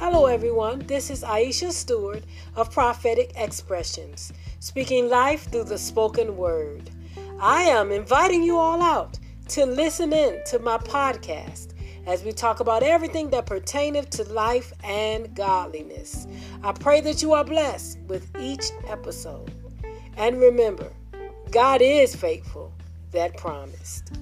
Hello, everyone. This is Aisha Stewart of Prophetic Expressions, speaking life through the spoken word. I am inviting you all out to listen in to my podcast as we talk about everything that pertaineth to life and godliness. I pray that you are blessed with each episode. And remember, God is faithful that promised.